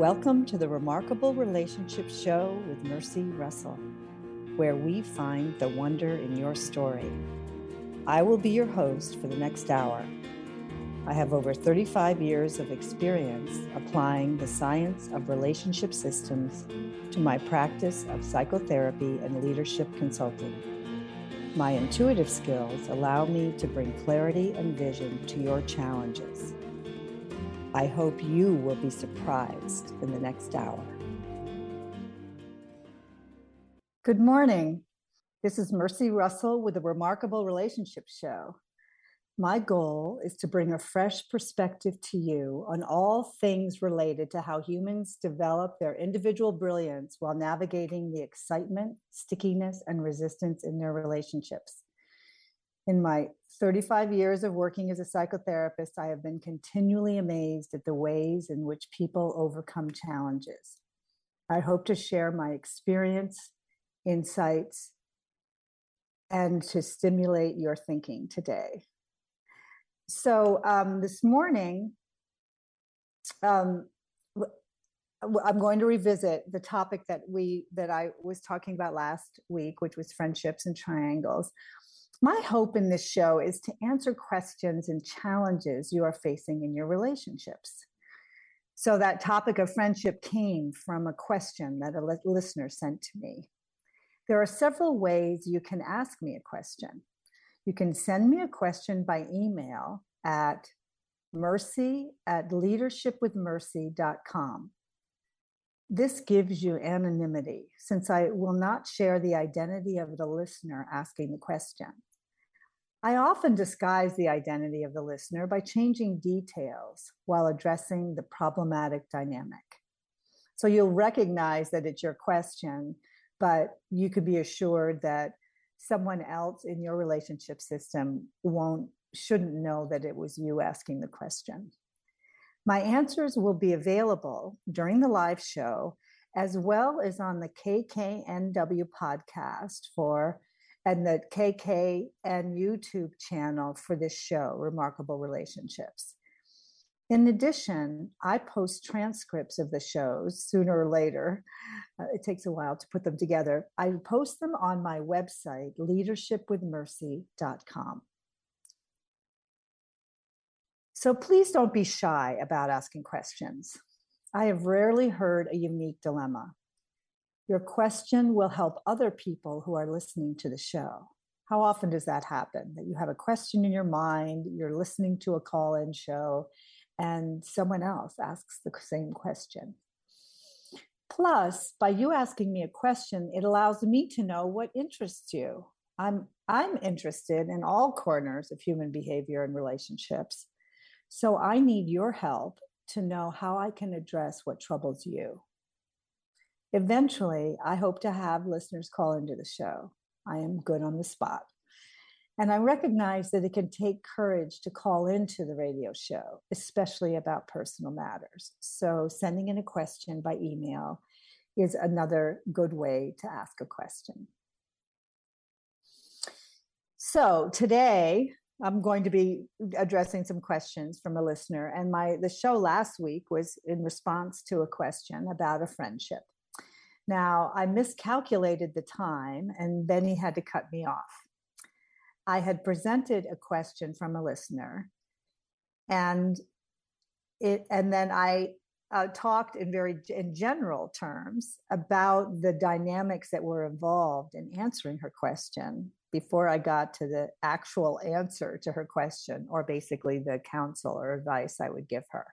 Welcome to the Remarkable Relationship Show with Mercy Russell, where we find the wonder in your story. I will be your host for the next hour. I have over 35 years of experience applying the science of relationship systems to my practice of psychotherapy and leadership consulting. My intuitive skills allow me to bring clarity and vision to your challenges. I hope you will be surprised in the next hour. Good morning. This is Mercy Russell with the Remarkable Relationship Show. My goal is to bring a fresh perspective to you on all things related to how humans develop their individual brilliance while navigating the excitement, stickiness, and resistance in their relationships. In my 35 years of working as a psychotherapist, I have been continually amazed at the ways in which people overcome challenges. I hope to share my experience, insights, and to stimulate your thinking today. So, um, this morning, um, I'm going to revisit the topic that we that I was talking about last week, which was friendships and triangles. My hope in this show is to answer questions and challenges you are facing in your relationships. So, that topic of friendship came from a question that a listener sent to me. There are several ways you can ask me a question. You can send me a question by email at mercy at leadershipwithmercy.com. This gives you anonymity since I will not share the identity of the listener asking the question. I often disguise the identity of the listener by changing details while addressing the problematic dynamic. So you'll recognize that it's your question, but you could be assured that someone else in your relationship system won't shouldn't know that it was you asking the question. My answers will be available during the live show as well as on the KKNW podcast for and the KK and YouTube channel for this show, Remarkable Relationships. In addition, I post transcripts of the shows sooner or later. Uh, it takes a while to put them together. I post them on my website, leadershipwithmercy.com. So please don't be shy about asking questions. I have rarely heard a unique dilemma. Your question will help other people who are listening to the show. How often does that happen? That you have a question in your mind, you're listening to a call in show, and someone else asks the same question. Plus, by you asking me a question, it allows me to know what interests you. I'm, I'm interested in all corners of human behavior and relationships. So I need your help to know how I can address what troubles you. Eventually, I hope to have listeners call into the show. I am good on the spot. And I recognize that it can take courage to call into the radio show, especially about personal matters. So, sending in a question by email is another good way to ask a question. So, today I'm going to be addressing some questions from a listener. And my the show last week was in response to a question about a friendship. Now, I miscalculated the time and Benny had to cut me off. I had presented a question from a listener and it and then I uh, talked in very in general terms about the dynamics that were involved in answering her question before I got to the actual answer to her question, or basically the counsel or advice I would give her.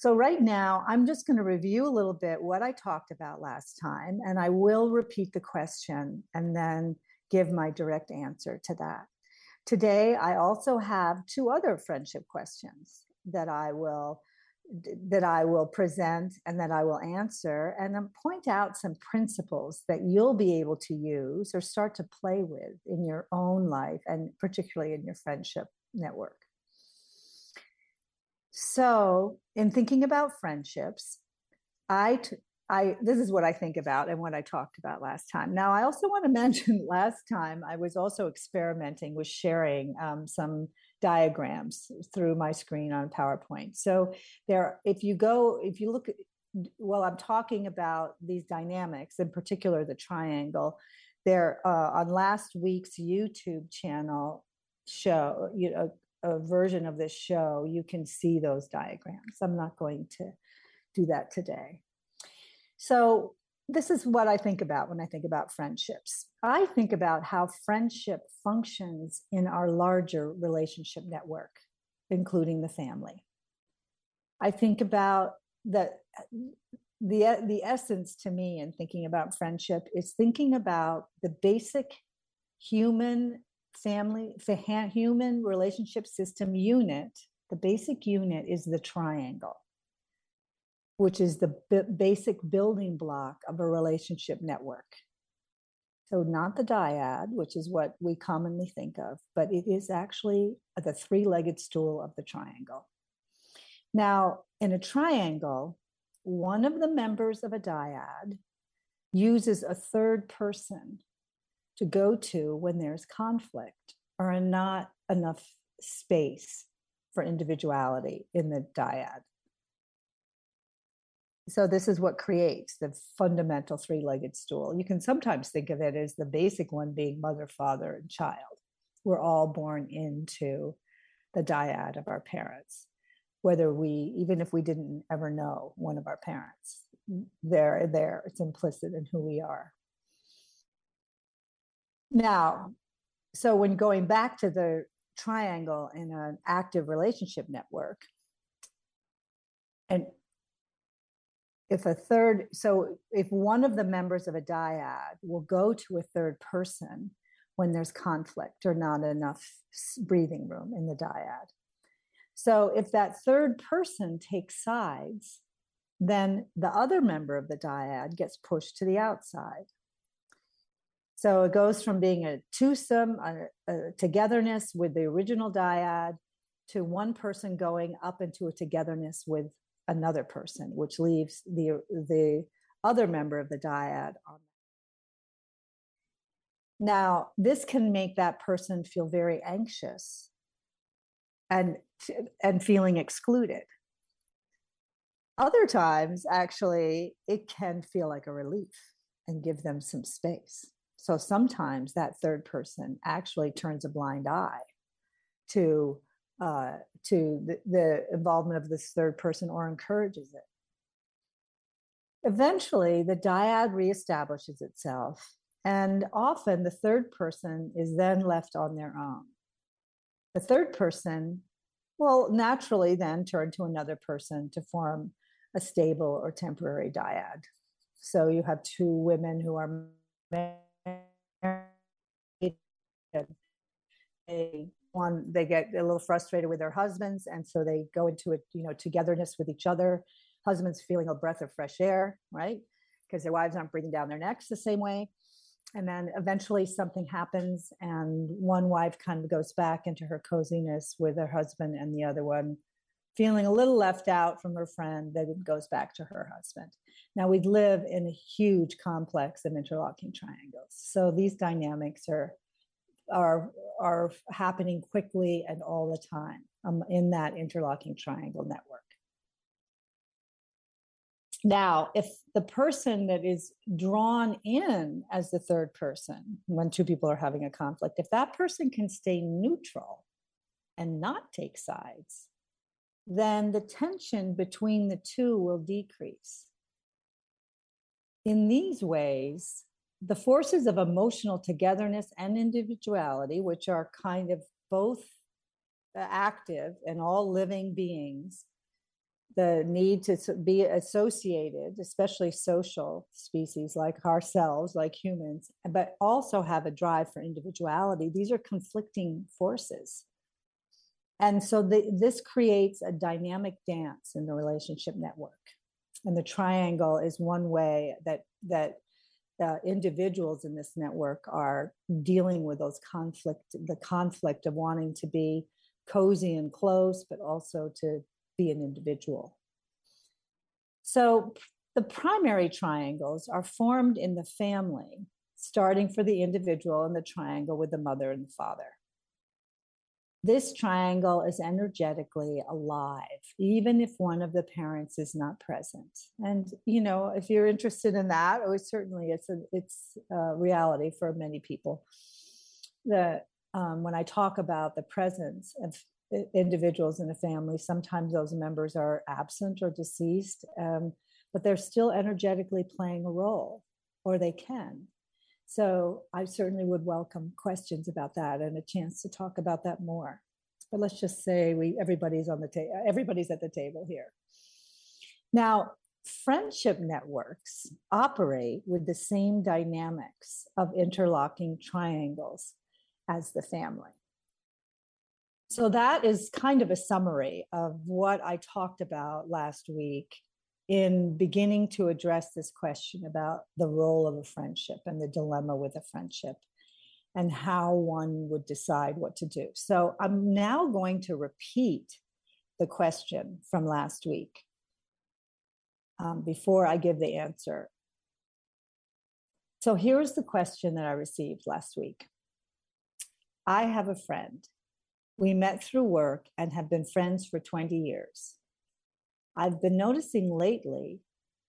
So, right now, I'm just going to review a little bit what I talked about last time, and I will repeat the question and then give my direct answer to that. Today, I also have two other friendship questions that I will that I will present and that I will answer, and then point out some principles that you'll be able to use or start to play with in your own life, and particularly in your friendship network. So, in thinking about friendships, I, t- I this is what I think about and what I talked about last time. Now, I also want to mention last time I was also experimenting with sharing um, some diagrams through my screen on PowerPoint. So there, if you go, if you look well, I'm talking about these dynamics, in particular the triangle. There uh, on last week's YouTube channel show, you know, a version of this show, you can see those diagrams. I'm not going to do that today. So this is what I think about when I think about friendships. I think about how friendship functions in our larger relationship network, including the family. I think about that the the essence to me in thinking about friendship is thinking about the basic human family human relationship system unit. The basic unit is the triangle which is the b- basic building block of a relationship network. So not the dyad which is what we commonly think of but it is actually the three-legged stool of the triangle. Now in a triangle one of the members of a dyad uses a third person to go to when there's conflict or not enough space for individuality in the dyad. So, this is what creates the fundamental three legged stool. You can sometimes think of it as the basic one being mother, father, and child. We're all born into the dyad of our parents, whether we, even if we didn't ever know one of our parents, they're there, it's implicit in who we are. Now, so when going back to the triangle in an active relationship network, and if a third, so if one of the members of a dyad will go to a third person when there's conflict or not enough breathing room in the dyad. So if that third person takes sides, then the other member of the dyad gets pushed to the outside. So it goes from being a twosome, a, a togetherness with the original dyad, to one person going up into a togetherness with another person, which leaves the the other member of the dyad on. Now, this can make that person feel very anxious and and feeling excluded. Other times, actually, it can feel like a relief and give them some space. So sometimes that third person actually turns a blind eye to uh, to the, the involvement of this third person or encourages it. Eventually, the dyad reestablishes itself, and often the third person is then left on their own. The third person will naturally then turn to another person to form a stable or temporary dyad. So you have two women who are they one they get a little frustrated with their husbands and so they go into a you know togetherness with each other. Husbands feeling a breath of fresh air right? Because their wives aren't breathing down their necks the same way. And then eventually something happens and one wife kind of goes back into her coziness with her husband and the other one feeling a little left out from her friend that it goes back to her husband. Now we live in a huge complex of interlocking triangles. So these dynamics are are are happening quickly and all the time um, in that interlocking triangle network. Now, if the person that is drawn in as the third person when two people are having a conflict, if that person can stay neutral and not take sides, then the tension between the two will decrease. In these ways, the forces of emotional togetherness and individuality, which are kind of both uh, active in all living beings, the need to be associated, especially social species like ourselves, like humans, but also have a drive for individuality. These are conflicting forces. And so the, this creates a dynamic dance in the relationship network. And the triangle is one way that, that uh, individuals in this network are dealing with those conflict, the conflict of wanting to be cozy and close, but also to be an individual. So the primary triangles are formed in the family, starting for the individual in the triangle with the mother and the father. This triangle is energetically alive, even if one of the parents is not present. And you know, if you're interested in that, or certainly it's a it's a reality for many people. That um, when I talk about the presence of individuals in a family, sometimes those members are absent or deceased, um, but they're still energetically playing a role, or they can. So I certainly would welcome questions about that and a chance to talk about that more. But let's just say we everybody's on the table, everybody's at the table here. Now, friendship networks operate with the same dynamics of interlocking triangles as the family. So that is kind of a summary of what I talked about last week in beginning to address this question about the role of a friendship and the dilemma with a friendship and how one would decide what to do. So I'm now going to repeat the question from last week um, before I give the answer. So here's the question that I received last week I have a friend. We met through work and have been friends for 20 years. I've been noticing lately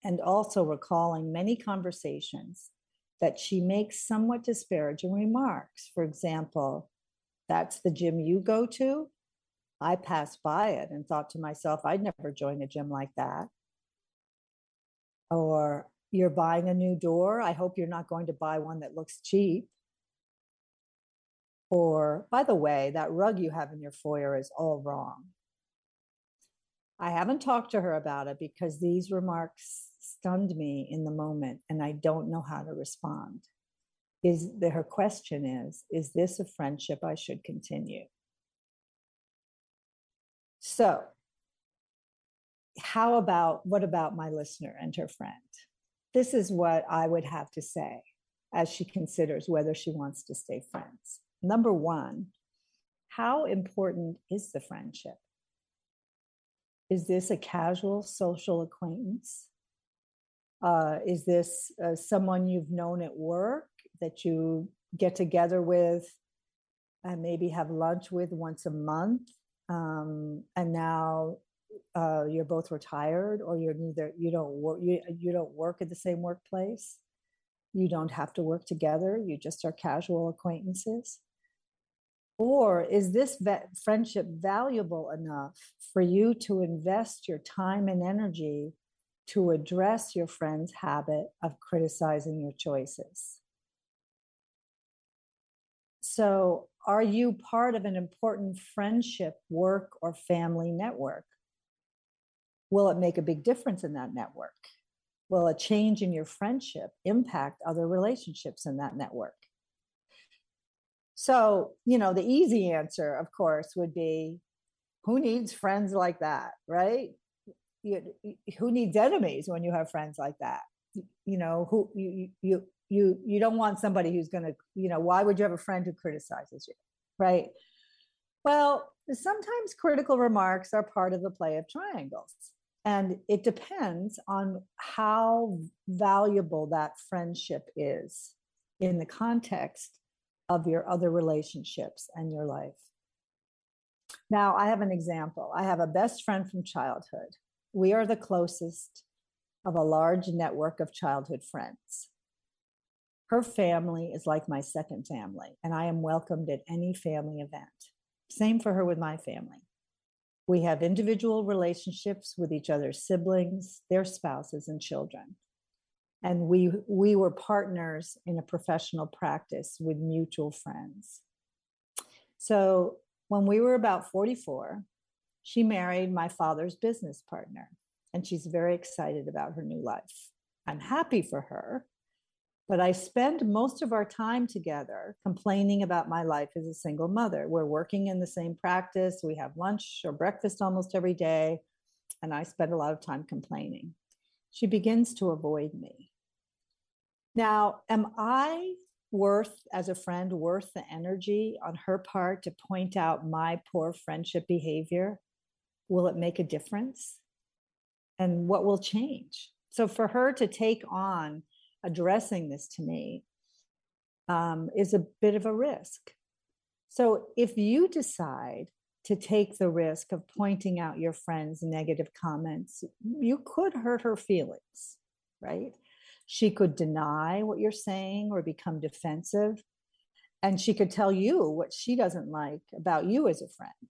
and also recalling many conversations that she makes somewhat disparaging remarks. For example, that's the gym you go to. I passed by it and thought to myself, I'd never join a gym like that. Or you're buying a new door. I hope you're not going to buy one that looks cheap. Or, by the way, that rug you have in your foyer is all wrong. I haven't talked to her about it because these remarks stunned me in the moment and I don't know how to respond. Is the, her question is, is this a friendship I should continue? So, how about what about my listener and her friend? This is what I would have to say as she considers whether she wants to stay friends. Number one, how important is the friendship? Is this a casual social acquaintance? Uh, is this uh, someone you've known at work that you get together with and maybe have lunch with once a month? Um, and now uh, you're both retired, or you're neither. You don't work. You you don't work at the same workplace. You don't have to work together. You just are casual acquaintances. Or is this friendship valuable enough for you to invest your time and energy to address your friend's habit of criticizing your choices? So, are you part of an important friendship, work, or family network? Will it make a big difference in that network? Will a change in your friendship impact other relationships in that network? So, you know, the easy answer, of course, would be who needs friends like that, right? You, who needs enemies when you have friends like that? You know, who you you you you don't want somebody who's going to, you know, why would you have a friend who criticizes you, right? Well, sometimes critical remarks are part of the play of triangles. And it depends on how valuable that friendship is in the context of your other relationships and your life. Now, I have an example. I have a best friend from childhood. We are the closest of a large network of childhood friends. Her family is like my second family, and I am welcomed at any family event. Same for her with my family. We have individual relationships with each other's siblings, their spouses, and children and we we were partners in a professional practice with mutual friends. So when we were about 44 she married my father's business partner and she's very excited about her new life. I'm happy for her but i spend most of our time together complaining about my life as a single mother. We're working in the same practice. We have lunch or breakfast almost every day and i spend a lot of time complaining. She begins to avoid me now, am I worth, as a friend, worth the energy on her part to point out my poor friendship behavior? Will it make a difference? And what will change? So, for her to take on addressing this to me um, is a bit of a risk. So if you decide to take the risk of pointing out your friend's negative comments, you could hurt her feelings, right? She could deny what you're saying or become defensive. And she could tell you what she doesn't like about you as a friend.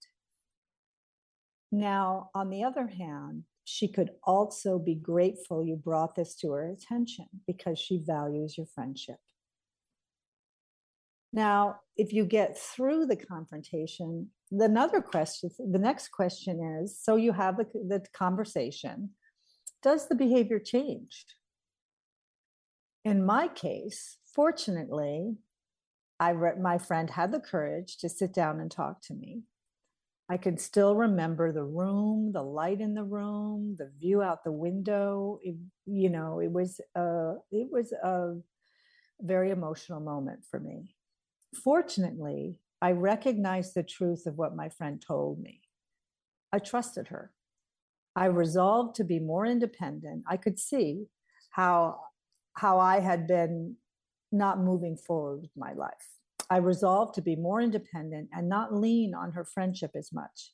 Now, on the other hand, she could also be grateful you brought this to her attention because she values your friendship. Now, if you get through the confrontation, another question, the next question is so you have the, the conversation, does the behavior change? In my case, fortunately, I re- my friend had the courage to sit down and talk to me. I can still remember the room, the light in the room, the view out the window. It, you know, it was a, it was a very emotional moment for me. Fortunately, I recognized the truth of what my friend told me. I trusted her. I resolved to be more independent. I could see how how I had been not moving forward with my life. I resolved to be more independent and not lean on her friendship as much.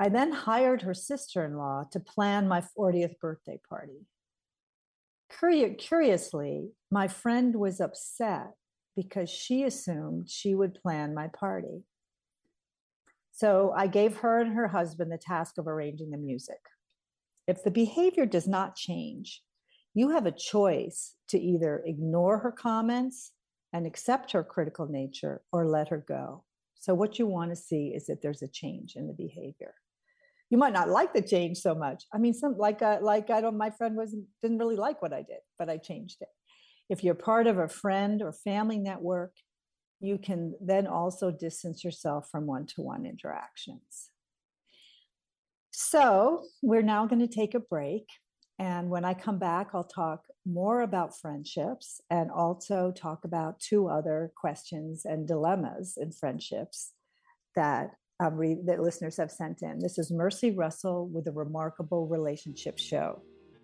I then hired her sister in law to plan my 40th birthday party. Curiously, my friend was upset because she assumed she would plan my party. So I gave her and her husband the task of arranging the music. If the behavior does not change, you have a choice to either ignore her comments and accept her critical nature or let her go. So, what you want to see is that there's a change in the behavior. You might not like the change so much. I mean, some like uh, like I don't. My friend wasn't didn't really like what I did, but I changed it. If you're part of a friend or family network, you can then also distance yourself from one to one interactions. So, we're now going to take a break. And when I come back, I'll talk more about friendships and also talk about two other questions and dilemmas in friendships that um, re- that listeners have sent in. This is Mercy Russell with the Remarkable Relationship Show.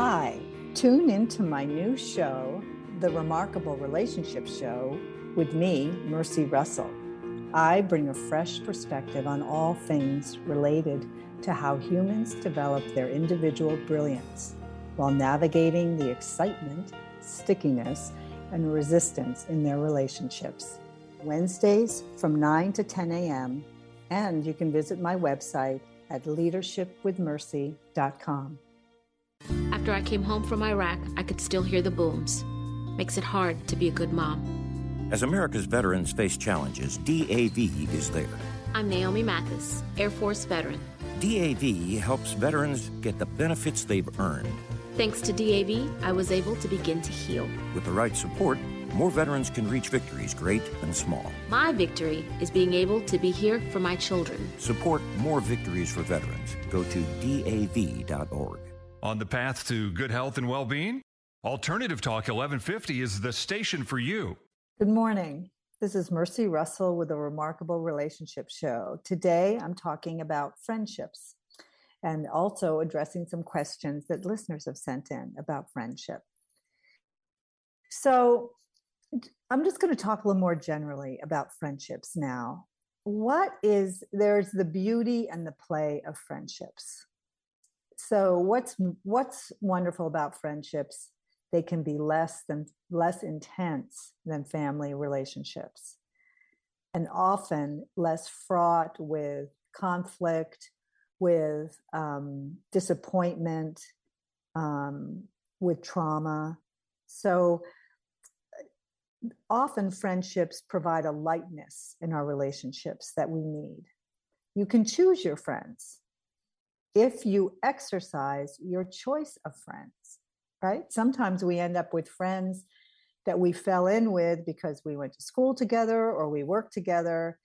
Hi, tune into my new show, The Remarkable Relationship Show, with me, Mercy Russell. I bring a fresh perspective on all things related to how humans develop their individual brilliance while navigating the excitement, stickiness, and resistance in their relationships. Wednesdays from 9 to 10 a.m., and you can visit my website at leadershipwithmercy.com. After I came home from Iraq, I could still hear the booms. Makes it hard to be a good mom. As America's veterans face challenges, DAV is there. I'm Naomi Mathis, Air Force veteran. DAV helps veterans get the benefits they've earned. Thanks to DAV, I was able to begin to heal. With the right support, more veterans can reach victories, great and small. My victory is being able to be here for my children. Support more victories for veterans. Go to DAV.org. On the path to good health and well being? Alternative Talk 1150 is the station for you. Good morning. This is Mercy Russell with the Remarkable Relationship Show. Today I'm talking about friendships and also addressing some questions that listeners have sent in about friendship. So I'm just going to talk a little more generally about friendships now. What is there's the beauty and the play of friendships so what's what's wonderful about friendships they can be less than less intense than family relationships and often less fraught with conflict with um, disappointment um, with trauma. So often friendships provide a lightness in our relationships that we need. You can choose your friends if you exercise your choice of friends, right? Sometimes we end up with friends that we fell in with because we went to school together or we worked together.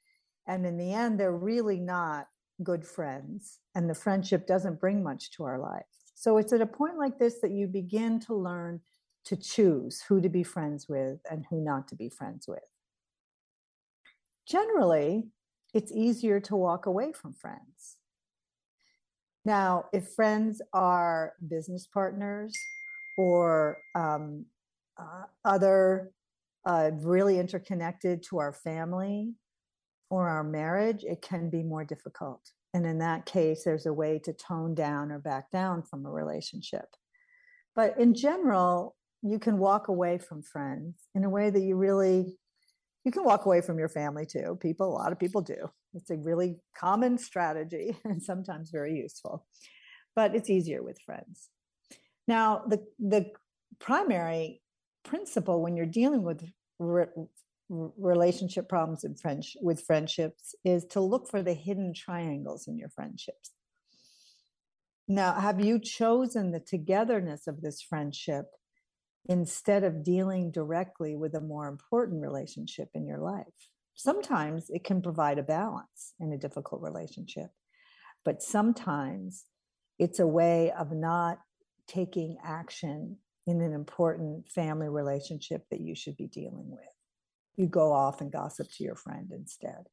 And in the end, they're really not good friends. And the friendship doesn't bring much to our life. So it's at a point like this that you begin to learn to choose who to be friends with and who not to be friends with. Generally, it's easier to walk away from friends. Now, if friends are business partners or um, uh, other uh, really interconnected to our family or our marriage, it can be more difficult. And in that case, there's a way to tone down or back down from a relationship. But in general, you can walk away from friends in a way that you really you can walk away from your family too people a lot of people do it's a really common strategy and sometimes very useful but it's easier with friends now the the primary principle when you're dealing with re- relationship problems and friends with friendships is to look for the hidden triangles in your friendships now have you chosen the togetherness of this friendship instead of dealing directly with a more important relationship in your life. Sometimes it can provide a balance in a difficult relationship, but sometimes it's a way of not taking action in an important family relationship that you should be dealing with. You go off and gossip to your friend instead.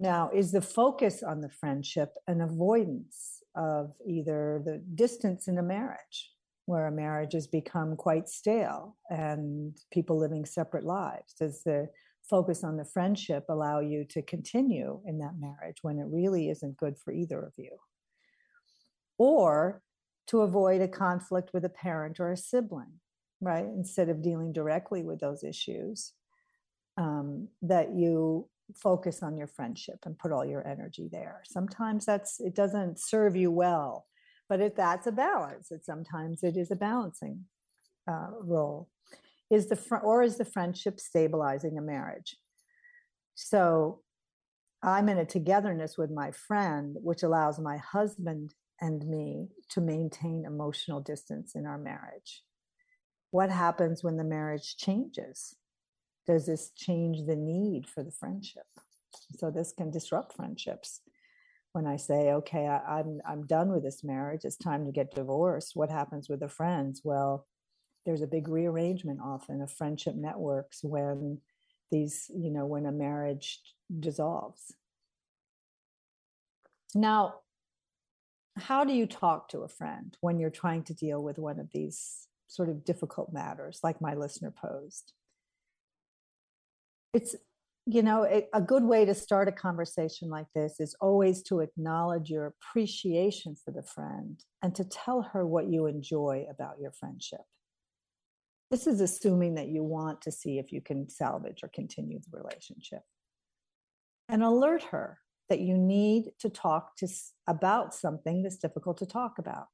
Now, is the focus on the friendship an avoidance of either the distance in a marriage where a marriage has become quite stale and people living separate lives? Does the focus on the friendship allow you to continue in that marriage when it really isn't good for either of you? Or to avoid a conflict with a parent or a sibling, right? Instead of dealing directly with those issues, um, that you focus on your friendship and put all your energy there. Sometimes that's it doesn't serve you well but if that's a balance, it sometimes it is a balancing uh, role. Is the fr- or is the friendship stabilizing a marriage? So I'm in a togetherness with my friend, which allows my husband and me to maintain emotional distance in our marriage. What happens when the marriage changes? Does this change the need for the friendship? So this can disrupt friendships when I say, okay, I, am I'm, I'm done with this marriage, it's time to get divorced. What happens with the friends? Well, there's a big rearrangement often of friendship networks when these, you know, when a marriage dissolves. Now, how do you talk to a friend when you're trying to deal with one of these sort of difficult matters, like my listener posed? It's you know, a, a, good way to start a conversation like this is always to acknowledge your appreciation for the friend and to tell her what you enjoy about your friendship. This is assuming that you want to see if you can salvage or continue the relationship. And alert her that you need to talk to about something that's difficult to talk about.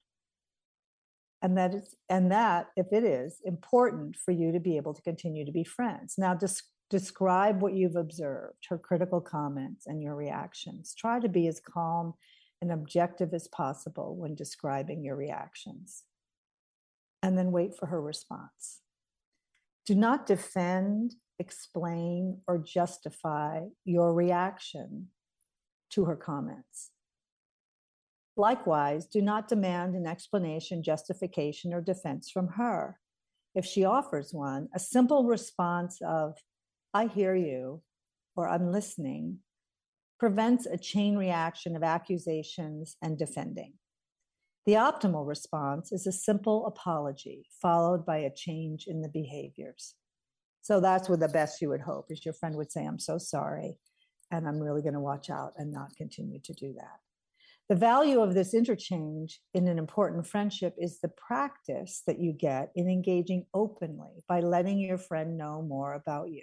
And that is, and that, if it is important for you to be able to continue to be friends. Now, just Describe what you've observed, her critical comments, and your reactions. Try to be as calm and objective as possible when describing your reactions. And then wait for her response. Do not defend, explain, or justify your reaction to her comments. Likewise, do not demand an explanation, justification, or defense from her. If she offers one, a simple response of, I hear you, or I'm listening, prevents a chain reaction of accusations and defending. The optimal response is a simple apology followed by a change in the behaviors. So that's what the best you would hope is your friend would say, I'm so sorry, and I'm really going to watch out and not continue to do that. The value of this interchange in an important friendship is the practice that you get in engaging openly by letting your friend know more about you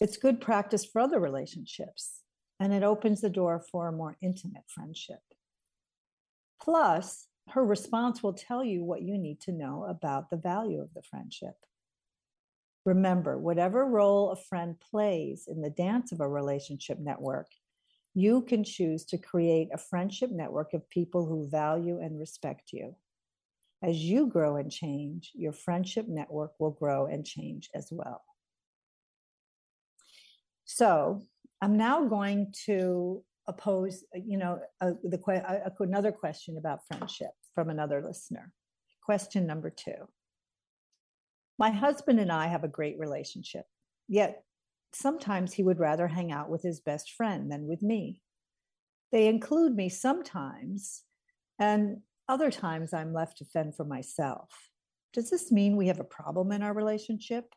it's good practice for other relationships and it opens the door for a more intimate friendship. Plus, her response will tell you what you need to know about the value of the friendship. Remember, whatever role a friend plays in the dance of a relationship network, you can choose to create a friendship network of people who value and respect you. As you grow and change, your friendship network will grow and change as well. So I'm now going to oppose, you know, uh, the uh, another question about friendship from another listener. Question number two. My husband and I have a great relationship, yet sometimes he would rather hang out with his best friend than with me. They include me sometimes, and other times I'm left to fend for myself. Does this mean we have a problem in our relationship?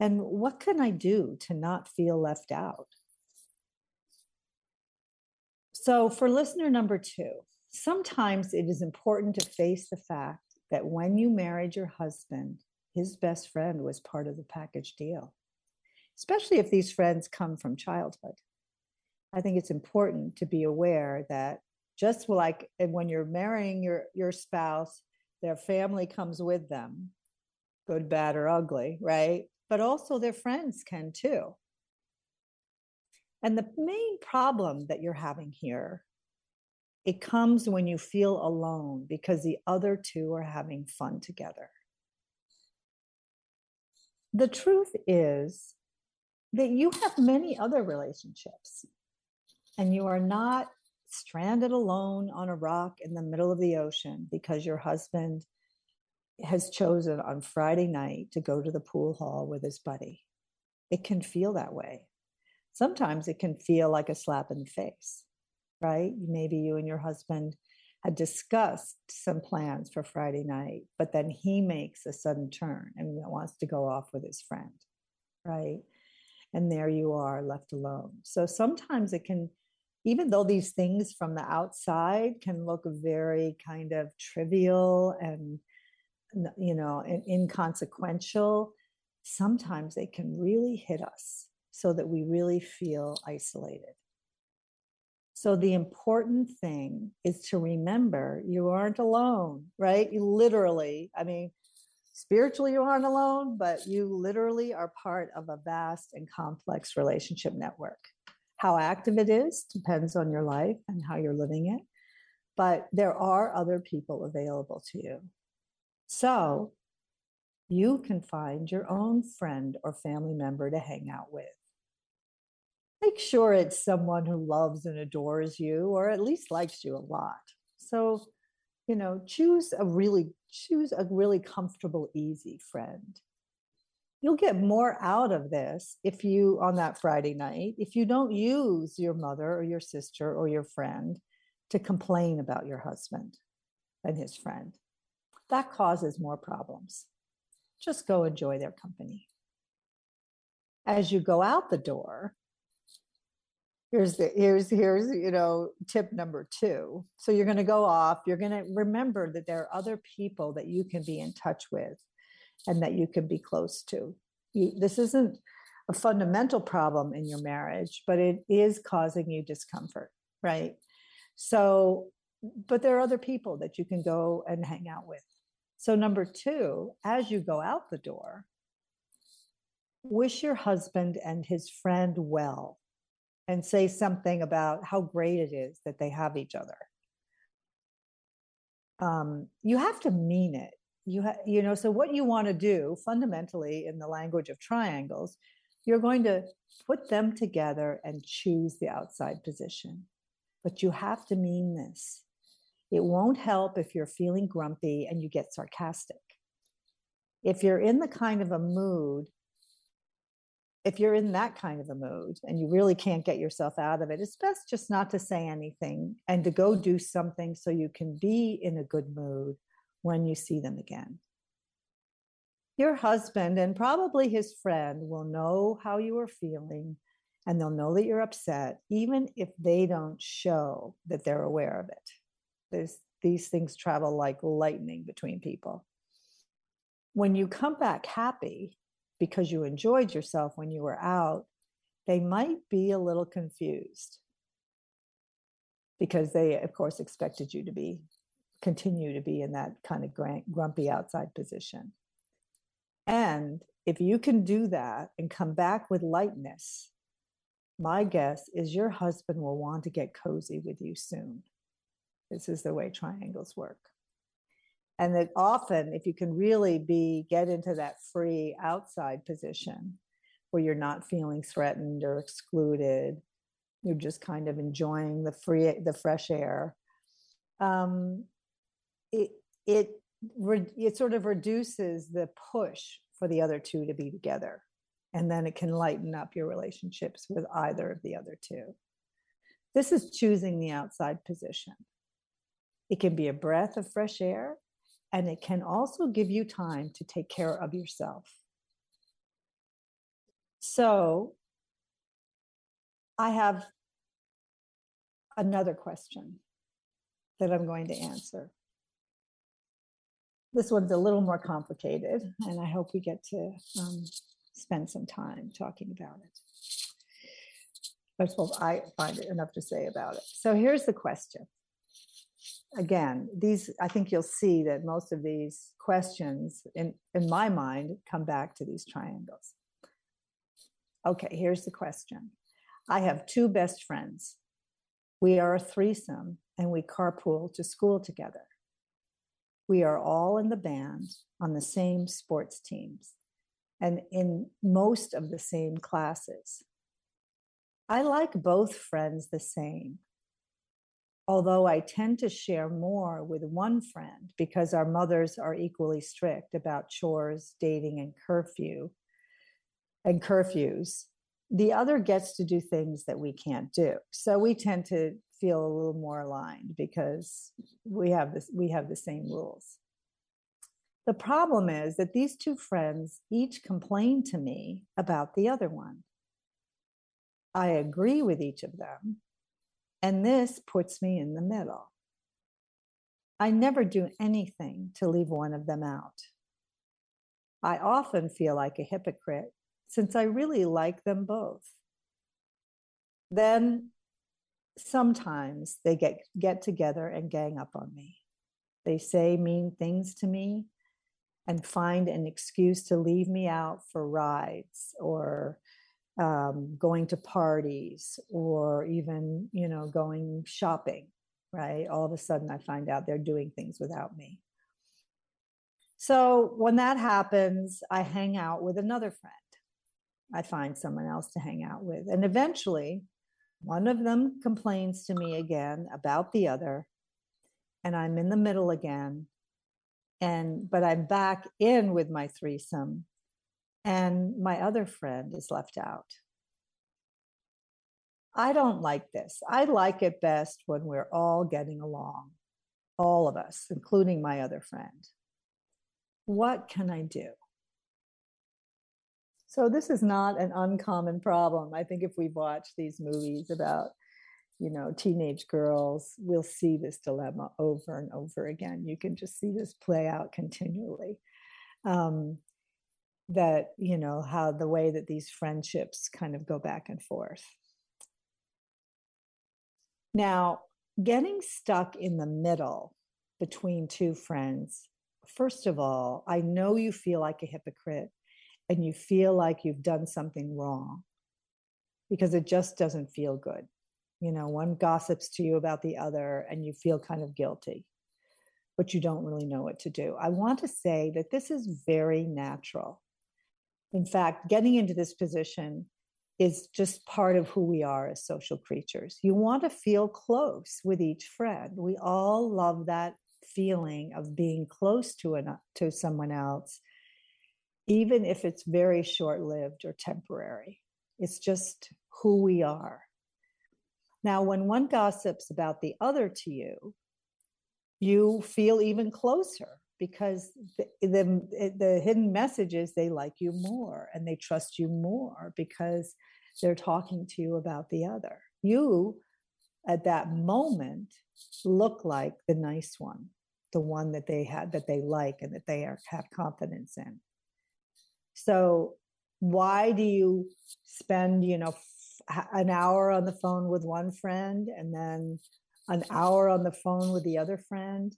And what can I do to not feel left out? So, for listener number two, sometimes it is important to face the fact that when you married your husband, his best friend was part of the package deal, especially if these friends come from childhood. I think it's important to be aware that just like when you're marrying your, your spouse, their family comes with them, good, bad, or ugly, right? But also their friends can too. And the main problem that you're having here, it comes when you feel alone because the other two are having fun together. The truth is that you have many other relationships and you are not stranded alone on a rock in the middle of the ocean because your husband has chosen on Friday night to go to the pool hall with his buddy. It can feel that way sometimes it can feel like a slap in the face, right? Maybe you and your husband had discussed some plans for Friday night, but then he makes a sudden turn and wants to go off with his friend, right? And there you are left alone. So sometimes it can, even though these things from the outside can look very kind of trivial and, you know, and inconsequential, sometimes they can really hit us so that we really feel isolated. So, the important thing is to remember you aren't alone, right? You literally, I mean, spiritually, you aren't alone, but you literally are part of a vast and complex relationship network. How active it is depends on your life and how you're living it, but there are other people available to you. So, you can find your own friend or family member to hang out with. Make sure it's someone who loves and adores you or at least likes you a lot. So you know choose a really choose a really comfortable easy friend. You'll get more out of this if you on that friday night if you don't use your mother or your sister or your friend to complain about your husband and his friend that causes more problems. Just go enjoy their company. As you go out the door here's the here's here's you know tip number two. So you're going to go off you're going to remember that there are other people that you can be in touch with and that you can be close to. You, this isn't a fundamental problem in your marriage but it is causing you discomfort right? So but there are other people that you can go and hang out with so number two as you go out the door wish your husband and his friend well and say something about how great it is that they have each other. Um, you have to mean it. You ha- you know, so what you want to do fundamentally in the language of triangles, you're going to put them together and choose the outside position. But you have to mean this. It won't help if you're feeling grumpy and you get sarcastic. If you're in the kind of a mood if you're in that kind of a mood and you really can't get yourself out of it, it's best just not to say anything and to go do something so you can be in a good mood when you see them again. Your husband and probably his friend will know how you are feeling and they'll know that you're upset, even if they don't show that they're aware of it. There's, these things travel like lightning between people. When you come back happy, because you enjoyed yourself when you were out, they might be a little confused because they, of course, expected you to be continue to be in that kind of grumpy outside position. And if you can do that and come back with lightness, my guess is your husband will want to get cozy with you soon. This is the way triangles work. and that often if you can really be get into that free outside position where you're not feeling threatened or excluded you're just kind of enjoying the free the fresh air um, it it it sort of reduces the push for the other two to be together. And then it can lighten up your relationships with either of the other two. This is choosing the outside position it can be a breath of fresh air and it can also give you time to take care of yourself so i have another question that i'm going to answer this one's a little more complicated, and I hope we get to um, spend some time talking about it. But well, I find it enough to say about it. So here's the question. Again, these I think you'll see that most of these questions, in, in my mind, come back to these triangles. Okay, here's the question. I have two best friends. We are a threesome and we carpool to school together we are all in the band on the same sports teams and in most of the same classes. I like both friends the same, although I tend to share more with one friend because our mothers are equally strict about chores, dating, and curfew and curfews. The other gets to do things that we can't do. So we tend to feel a little more aligned because we have this we have the same rules the problem is that these two friends each complain to me about the other one i agree with each of them and this puts me in the middle. I never do anything to leave one of them out. I often feel like a hypocrite since i really like them both. Then sometimes they get get together and gang up on me. They say mean things to me and find an excuse to leave me out for rides or um, going to parties or even you know going shopping right all of a sudden i find out they're doing things without me so when that happens i hang out with another friend i find someone else to hang out with and eventually one of them complains to me again about the other, and I'm in the middle again. And but I'm back in with my threesome, and my other friend is left out. I don't like this. I like it best when we're all getting along, all of us, including my other friend. What can I do? So this is not an uncommon problem. I think if we've watched these movies about, you know, teenage girls, we'll see this dilemma over and over again. You can just see this play out continually. Um, that, you know, how the way that these friendships kind of go back and forth. Now, getting stuck in the middle between two friends, first of all, I know you feel like a hypocrite and you feel like you've done something wrong because it just doesn't feel good. You know, one gossips to you about the other and you feel kind of guilty, but you don't really know what to do. I want to say that this is very natural. In fact, getting into this position is just part of who we are as social creatures. You want to feel close with each friend. We all love that feeling of being close to an, to someone else even if it's very short lived or temporary. It's just who we are. Now, when one gossips about the other to you, you feel even closer because the, the, eh, the hidden message is they like you more and they trust you more because they're talking to you about the other. You, at that moment, look like the nice one, the one that they had that they like and that they are, have confidence in. So why do you spend, you know, an hour on the phone with one friend and then an hour on the phone with the other friend,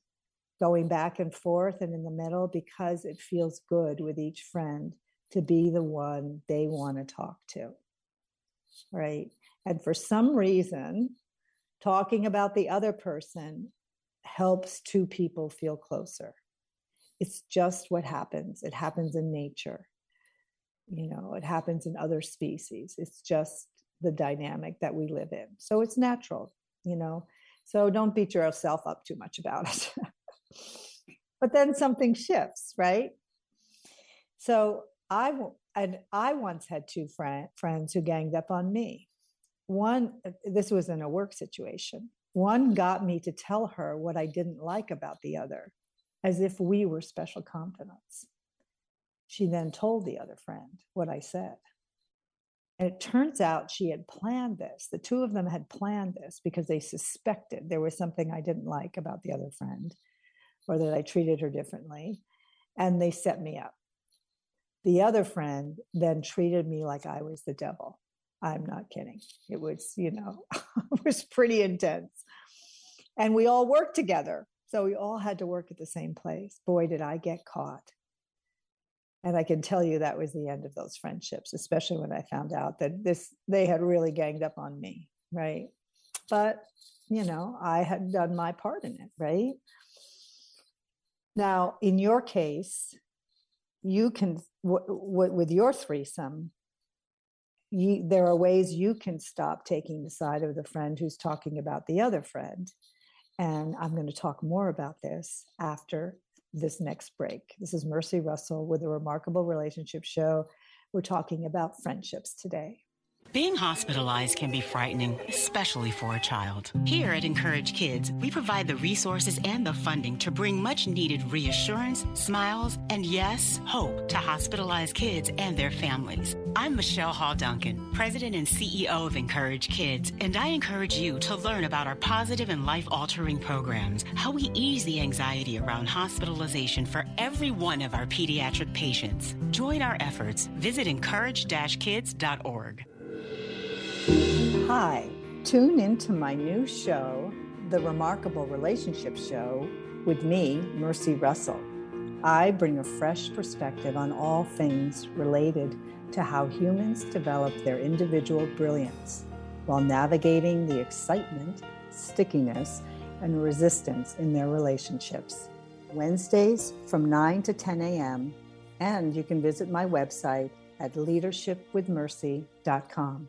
going back and forth and in the middle because it feels good with each friend to be the one they want to talk to. Right. And for some reason, talking about the other person helps two people feel closer. it's just what happens. It happens in nature. You know, it happens in other species. It's just the dynamic that we live in. So it's natural, you know. So don't beat yourself up too much about it. but then something shifts, right? So I and I once had two friend, friends who ganged up on me. One, this was in a work situation. One got me to tell her what I didn't like about the other, as if we were special confidants. She then told the other friend what I said. And it turns out she had planned this. The two of them had planned this because they suspected there was something I didn't like about the other friend or that I treated her differently. And they set me up. The other friend then treated me like I was the devil. I'm not kidding. It was, you know, it was pretty intense. And we all worked together. So we all had to work at the same place. Boy, did I get caught. And I can tell you that was the end of those friendships, especially when I found out that this they had really ganged up on me, right? But, you know, I had done my part in it, right? Now, in your case, you can w- w- with your threesome you, there are ways you can stop taking the side of the friend who's talking about the other friend. And i'm going to talk more about this after this next break. This is mercy russell with the remarkable relationship show. We're talking about friendships today being hospitalized can be frightening, especially for a child. Here at Encourage Kids, we provide the resources and the funding to bring much needed reassurance, smiles, and yes, hope to hospitalized kids and their families. I'm Michelle Hall Duncan, President and CEO of Encourage Kids, and I encourage you to learn about our positive and life altering programs, how we ease the anxiety around hospitalization for every one of our pediatric patients. Join our efforts. Visit encourage kids.org. Hi, tune into my new show, The Remarkable Relationship Show, with me, Mercy Russell. I bring a fresh perspective on all things related to how humans develop their individual brilliance while navigating the excitement, stickiness, and resistance in their relationships. Wednesdays from 9 to 10 a.m., and you can visit my website at leadershipwithmercy.com.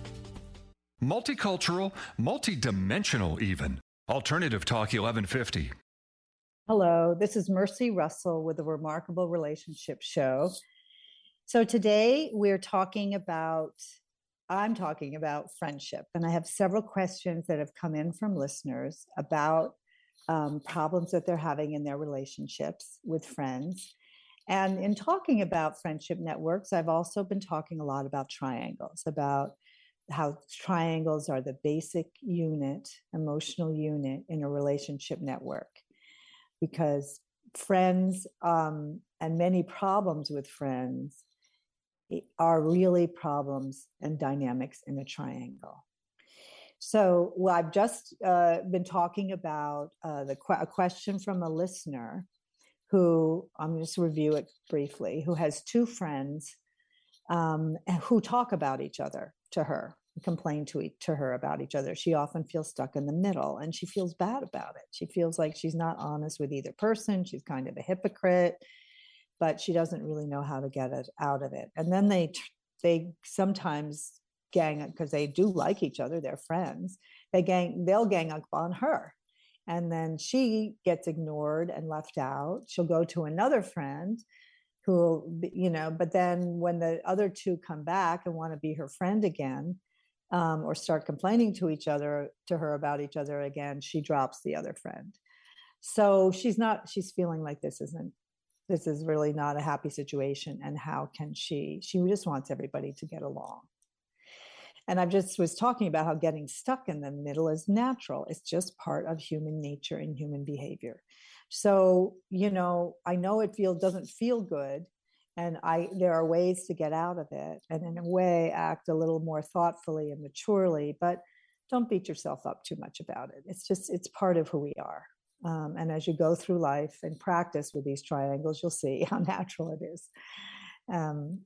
Multicultural, multidimensional, even. Alternative Talk 1150. Hello, this is Mercy Russell with the Remarkable Relationship Show. So today we're talking about, I'm talking about friendship, and I have several questions that have come in from listeners about um, problems that they're having in their relationships with friends. And in talking about friendship networks, I've also been talking a lot about triangles, about how triangles are the basic unit, emotional unit in a relationship network. Because friends um, and many problems with friends are really problems and dynamics in a triangle. So well, I've just uh, been talking about uh, the a question from a listener who I'm just review it briefly, who has two friends um, who talk about each other to her complain to each, to her about each other. She often feels stuck in the middle and she feels bad about it. She feels like she's not honest with either person. She's kind of a hypocrite but she doesn't really know how to get it out of it. And then they they sometimes gang up because they do like each other they're friends. They gang they'll gang up on her. And then she gets ignored and left out. She'll go to another friend who you know but then when the other two come back and want to be her friend again um, or start complaining to each other to her about each other again she drops the other friend. So she's not she's feeling like this isn't this is really not a happy situation and how can she she just wants everybody to get along. And i just was talking about how getting stuck in the middle is natural. It's just part of human nature and human behavior so you know i know it feel doesn't feel good and i there are ways to get out of it and in a way act a little more thoughtfully and maturely but don't beat yourself up too much about it. It's just it's part of who we are. Um, and as you go through life and practice with these triangles you'll see how natural it is. Um,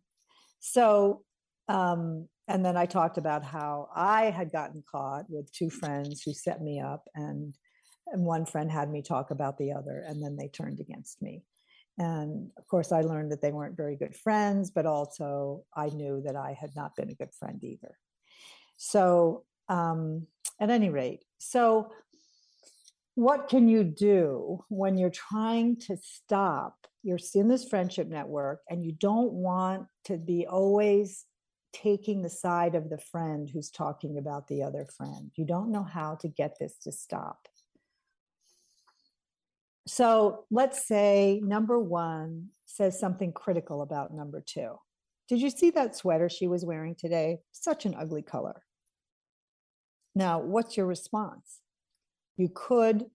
so um, and then I talked about how I had gotten caught with two friends who set me up, and, and one friend had me talk about the other, and then they turned against me. And of course, I learned that they weren't very good friends, but also I knew that I had not been a good friend either. So, um, at any rate, so what can you do when you're trying to stop? You're in this friendship network and you don't want to be always taking the side of the friend who's talking about the other friend. You don't know how to get this to stop. So let's say number one says something critical about number two. Did you see that sweater she was wearing today? Such an ugly color. Now, what's your response? You could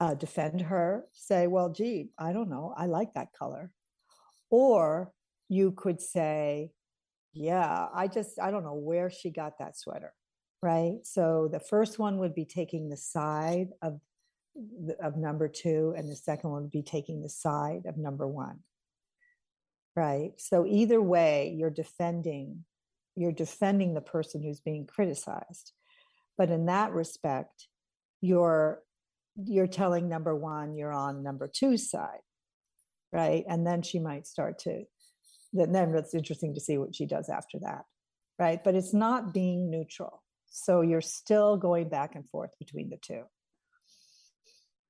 uh, defend her, say, well, gee, I don't know, I like that color. Or you could say, yeah, I just, I don't know where she got that sweater. Right. So the first one would be taking the side of, of number two, and the second one would be taking the side of number one. Right. So either way, you're defending, you're defending the person who's being criticized. But in that respect, you're you're telling number one you're on number two's side right and then she might start to then, then it's interesting to see what she does after that right but it's not being neutral so you're still going back and forth between the two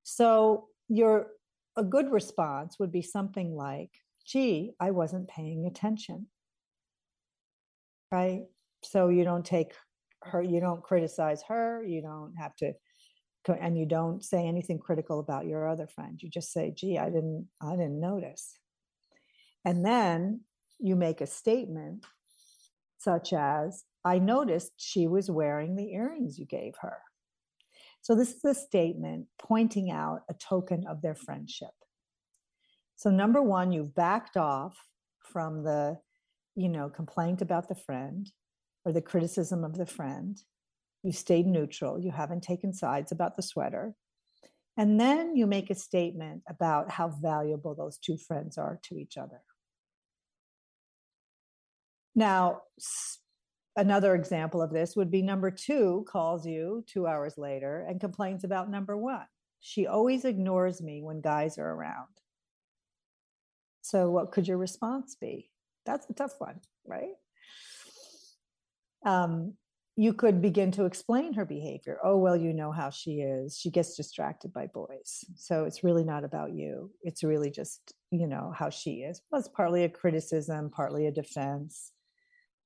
so your a good response would be something like gee i wasn't paying attention. Right? So you don't take her you don't criticize her you don't have to and you don't say anything critical about your other friend. You just say gee i didn't i didn't notice. And then you make a statement such as, I noticed she was wearing the earrings you gave her. So this is a statement pointing out a token of their friendship. So number one, you've backed off from the, you know, complaint about the friend or the criticism of the friend. You stayed neutral. You haven't taken sides about the sweater. And then you make a statement about how valuable those two friends are to each other. Now, another example of this would be number two calls you two hours later and complains about number one. She always ignores me when guys are around. So, what could your response be? That's a tough one, right? Um, you could begin to explain her behavior. Oh, well, you know how she is. She gets distracted by boys. So it's really not about you. It's really just, you know, how she is. Well, it's partly a criticism, partly a defense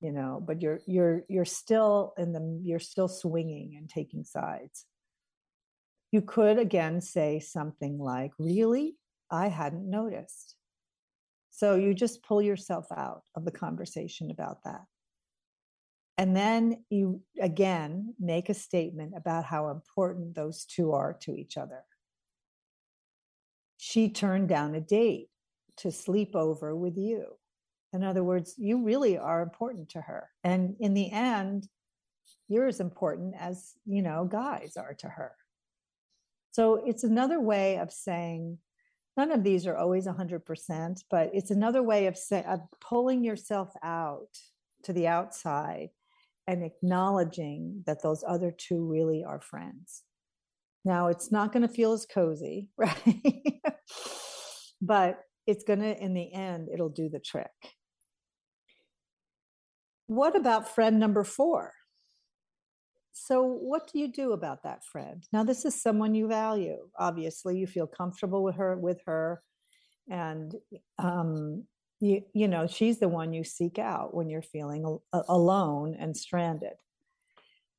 you know but you're you're you're still in the you're still swinging and taking sides. You could again say something like really? I hadn't noticed. So you just pull yourself out of the conversation about that. And then you again make a statement about how important those two are to each other. She turned down a date to sleep over with you in other words, you really are important to her. And in the end, you're as important as, you know, guys are to her. So it's another way of saying, none of these are always 100%, but it's another way of, say, of pulling yourself out to the outside and acknowledging that those other two really are friends. Now, it's not going to feel as cozy, right? but it's going to, in the end, it'll do the trick. What about friend number four? So, what do you do about that friend? Now, this is someone you value. Obviously, you feel comfortable with her, with her, and um, you you know she's the one you seek out when you're feeling alone and stranded.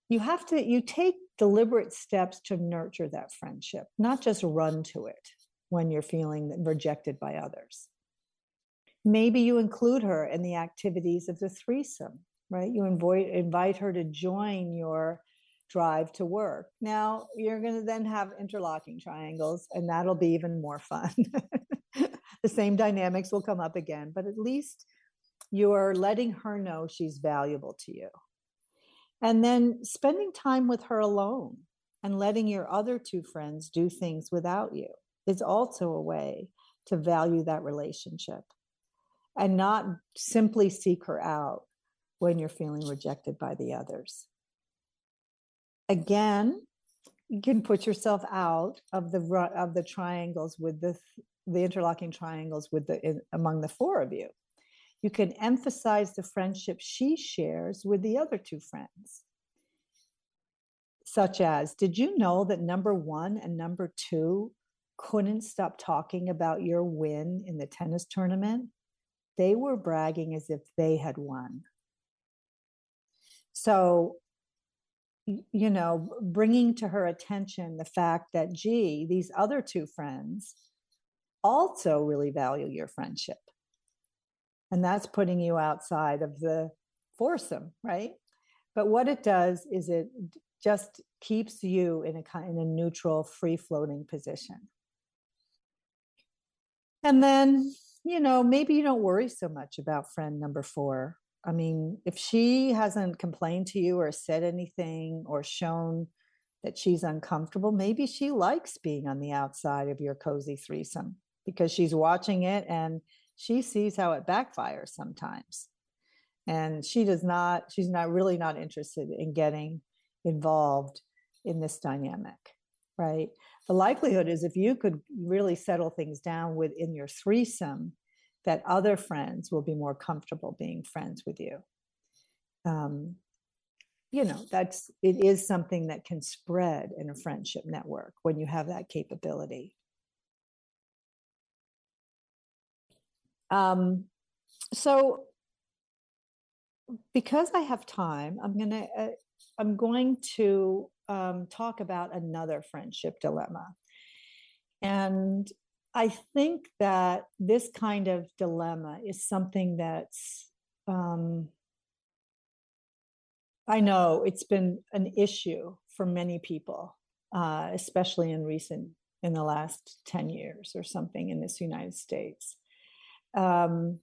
You have to you take deliberate steps to nurture that friendship, not just run to it when you're feeling rejected by others. Maybe you include her in the activities of the threesome right? You invite invite her to join your drive to work. Now you're going to then have interlocking triangles, and that'll be even more fun. the same dynamics will come up again, but at least you're letting her know she's valuable to you. And then spending time with her alone and letting your other two friends do things without you is also a way to value that relationship and not simply seek her out when you're feeling rejected by the others. Again, you can put yourself out of the of the triangles with the the interlocking triangles with the in, among the four of you. You can emphasize the friendship she shares with the other two friends. Such as, did you know that number one and number two couldn't stop talking about your win in the tennis tournament? They were bragging as if they had won. So, you know, bringing to her attention the fact that, gee, these other two friends also really value your friendship. And that's putting you outside of the foursome, right? But what it does is it just keeps you in a kind in a neutral, free floating position. And then, you know, maybe you don't worry so much about friend number four. I mean, if she hasn't complained to you or said anything or shown that she's uncomfortable, maybe she likes being on the outside of your cozy threesome because she's watching it and she sees how it backfires sometimes. And she does not, she's not really not interested in getting involved in this dynamic, right? The likelihood is if you could really settle things down within your threesome, that other friends will be more comfortable being friends with you. Um, you know, that's it is something that can spread in a friendship network when you have that capability. Um, so because I have time, I'm gonna uh, I'm going to um, talk about another friendship dilemma, and I think that this kind of dilemma is something that's um, I know it's been an issue for many people, uh, especially in recent in the last 10 years or something in this United States. Um,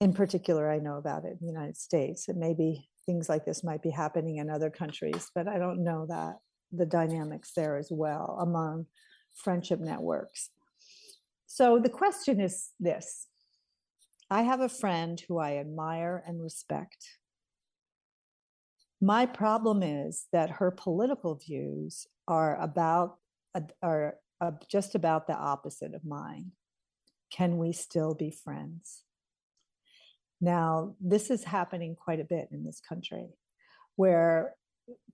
in particular, I know about it in the United States, and maybe things like this might be happening in other countries, but I don't know that the dynamics there as well among friendship networks. So the question is this I have a friend who I admire and respect. My problem is that her political views are about are just about the opposite of mine. Can we still be friends? Now, this is happening quite a bit in this country, where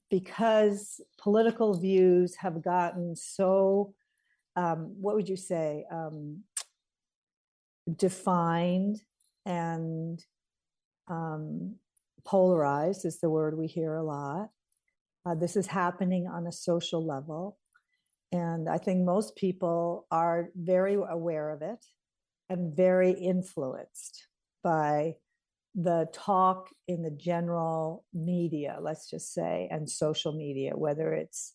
because political views have gotten so, um, what would you say, um, defined and um, polarized is the word we hear a lot. Uh, this is happening on a social level. And I think most people are very aware of it and very influenced by the talk in the general media, let's just say, and social media, whether it's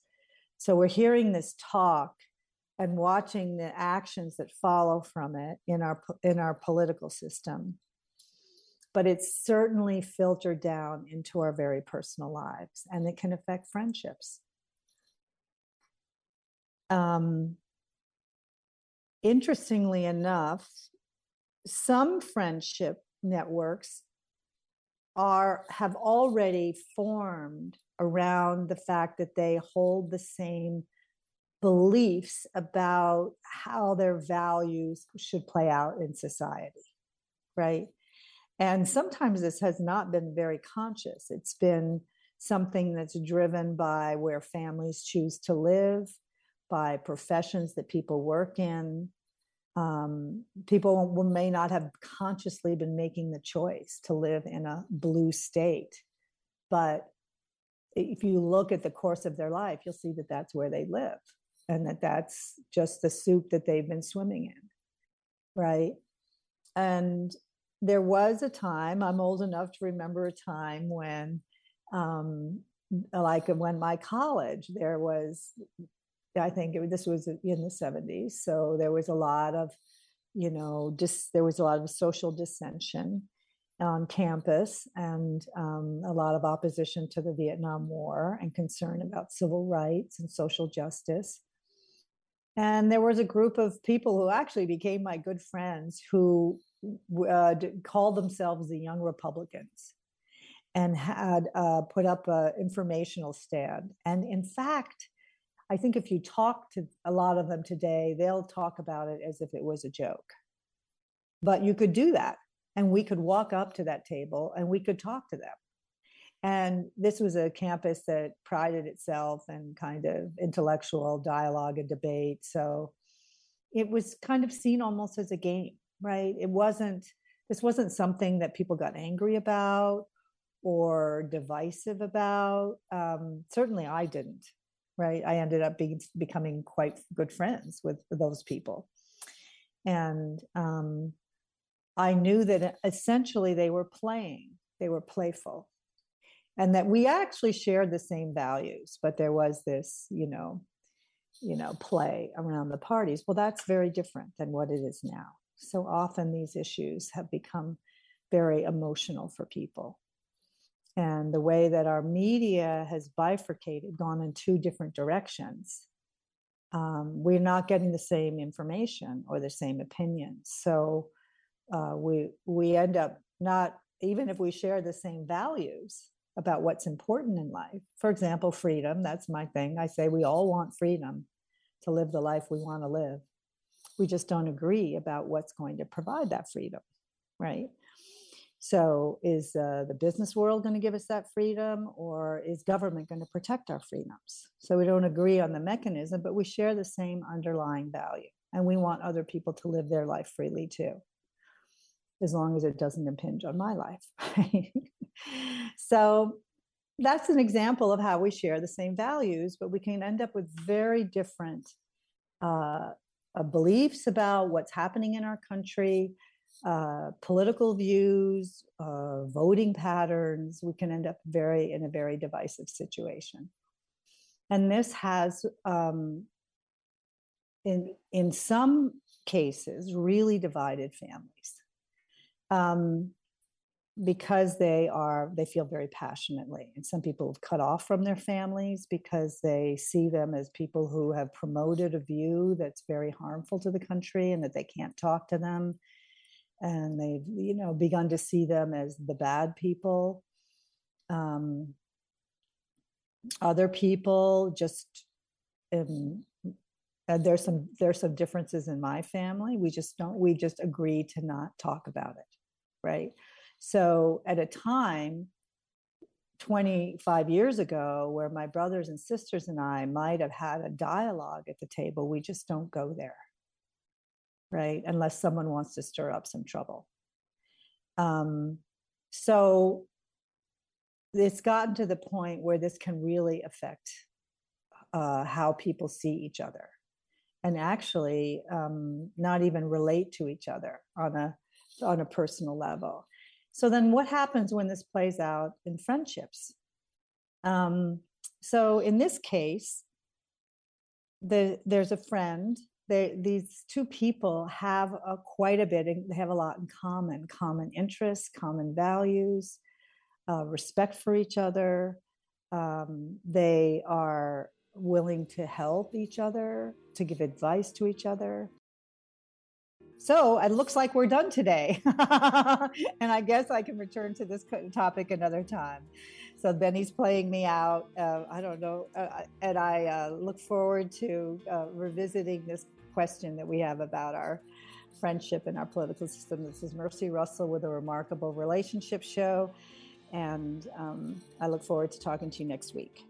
so we're hearing this talk and watching the actions that follow from it in our in our political system. But it's certainly filtered down into our very personal lives and it can affect friendships. Um, interestingly enough some friendship networks are have already formed around the fact that they hold the same beliefs about how their values should play out in society right? And sometimes this has not been very conscious. It's been something that's driven by where families choose to live by professions that people work in um, people may not have consciously been making the choice to live in a blue state but if you look at the course of their life you'll see that that's where they live and that that's just the soup that they've been swimming in right? And there was a time, I'm old enough to remember a time when, um, like when my college, there was, I think it, this was in the 70s. So there was a lot of, you know, dis, there was a lot of social dissension on campus and um, a lot of opposition to the Vietnam War and concern about civil rights and social justice. And there was a group of people who actually became my good friends who uh, called themselves the Young Republicans and had uh, put up an informational stand. And in fact, I think if you talk to a lot of them today, they'll talk about it as if it was a joke. But you could do that. And we could walk up to that table and we could talk to them. And this was a campus that prided itself in kind of intellectual dialogue and debate. So it was kind of seen almost as a game, right? It wasn't, this wasn't something that people got angry about or divisive about. Um, certainly I didn't, right? I ended up being, becoming quite good friends with, those people. And um, I knew that essentially they were playing, they were playful and that we actually shared the same values but there was this you know you know play around the parties well that's very different than what it is now so often these issues have become very emotional for people and the way that our media has bifurcated gone in two different directions um, we're not getting the same information or the same opinions so uh, we we end up not even if we share the same values about what's important in life. For example, freedom, that's my thing. I say we all want freedom to live the life we want to live. We just don't agree about what's going to provide that freedom, right? So, is uh, the business world going to give us that freedom, or is government going to protect our freedoms? So, we don't agree on the mechanism, but we share the same underlying value, and we want other people to live their life freely too, as long as it doesn't impinge on my life. so that's an example of how we share the same values, but we can end up with very different uh, uh, beliefs about what's happening in our country, uh, political views, uh, voting patterns. We can end up very in a very divisive situation, and this has, um, in in some cases, really divided families. Um, because they are they feel very passionately and some people have cut off from their families because they see them as people who have promoted a view that's very harmful to the country and that they can't talk to them and they've you know begun to see them as the bad people. Um, other people just um, and there's some there's some differences in my family. We just don't we just agree to not talk about it right? So at a time 25 years ago where my brothers and sisters and I might have had a dialogue at the table, we just don't go there, right? Unless someone wants to stir up some trouble. Um, so it's gotten to the point where this can really affect uh, how people see each other and actually um, not even relate to each other on a on a personal level so then what happens when this plays out in friendships? Um, so in this case, the, there's a friend. They, these two people have a, quite a bit. They have a lot in common: common interests, common values, uh, respect for each other. Um, they are willing to help each other, to give advice to each other. So it looks like we're done today. and I guess I can return to this topic another time. So Benny's playing me out. Uh, I don't know. Uh, and I uh, look forward to uh, revisiting this question that we have about our friendship and our political system. This is Mercy Russell with a remarkable relationship show. And um, I look forward to talking to you next week.